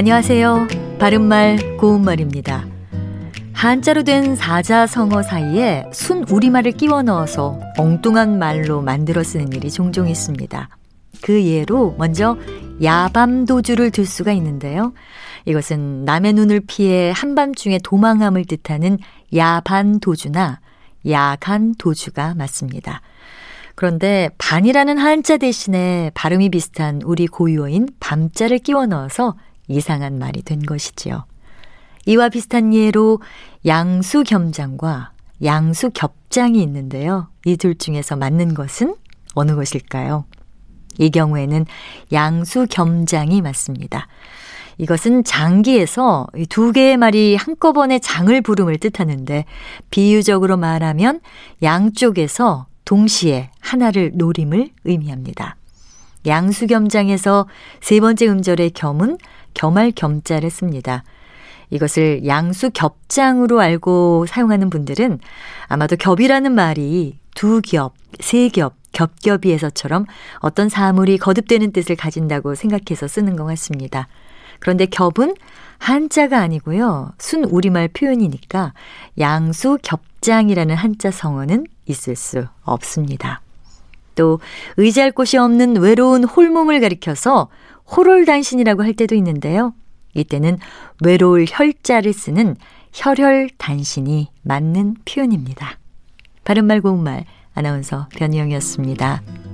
안녕하세요. 바른말 고운말입니다. 한자로 된 사자성어 사이에 순 우리말을 끼워 넣어서 엉뚱한 말로 만들어 쓰는 일이 종종 있습니다. 그 예로 먼저 야밤도주를 들 수가 있는데요. 이것은 남의 눈을 피해 한밤중에 도망함을 뜻하는 야반도주나 야간도주가 맞습니다. 그런데 반이라는 한자 대신에 발음이 비슷한 우리 고유어인 밤자를 끼워 넣어서 이상한 말이 된 것이지요. 이와 비슷한 예로 양수겸장과 양수겹장이 있는데요. 이 둘 중에서 맞는 것은 어느 것일까요? 이 경우에는 양수겸장이 맞습니다. 이것은 장기에서 두 개의 말이 한꺼번에 장을 부름을 뜻하는데 비유적으로 말하면 양쪽에서 동시에 하나를 노림을 의미합니다. 양수겸장에서 세 번째 음절의 겸은 겸할 겸자를 씁니다. 이것을 양수겹장으로 알고 사용하는 분들은 아마도 겹이라는 말이 두 겹, 세 겹, 겹겹이에서처럼 어떤 사물이 거듭되는 뜻을 가진다고 생각해서 쓰는 것 같습니다. 그런데 겹은 한자가 아니고요. 순 우리말 표현이니까 양수 겹장이라는 한자 성어는 있을 수 없습니다. 또 의지할 곳이 없는 외로운 홀몸을 가리켜서 호롤단신이라고 할 때도 있는데요. 이때는 외로울 혈자를 쓰는 혈혈단신이 맞는 표현입니다. 바른말 고운말 아나운서 변희영이었습니다.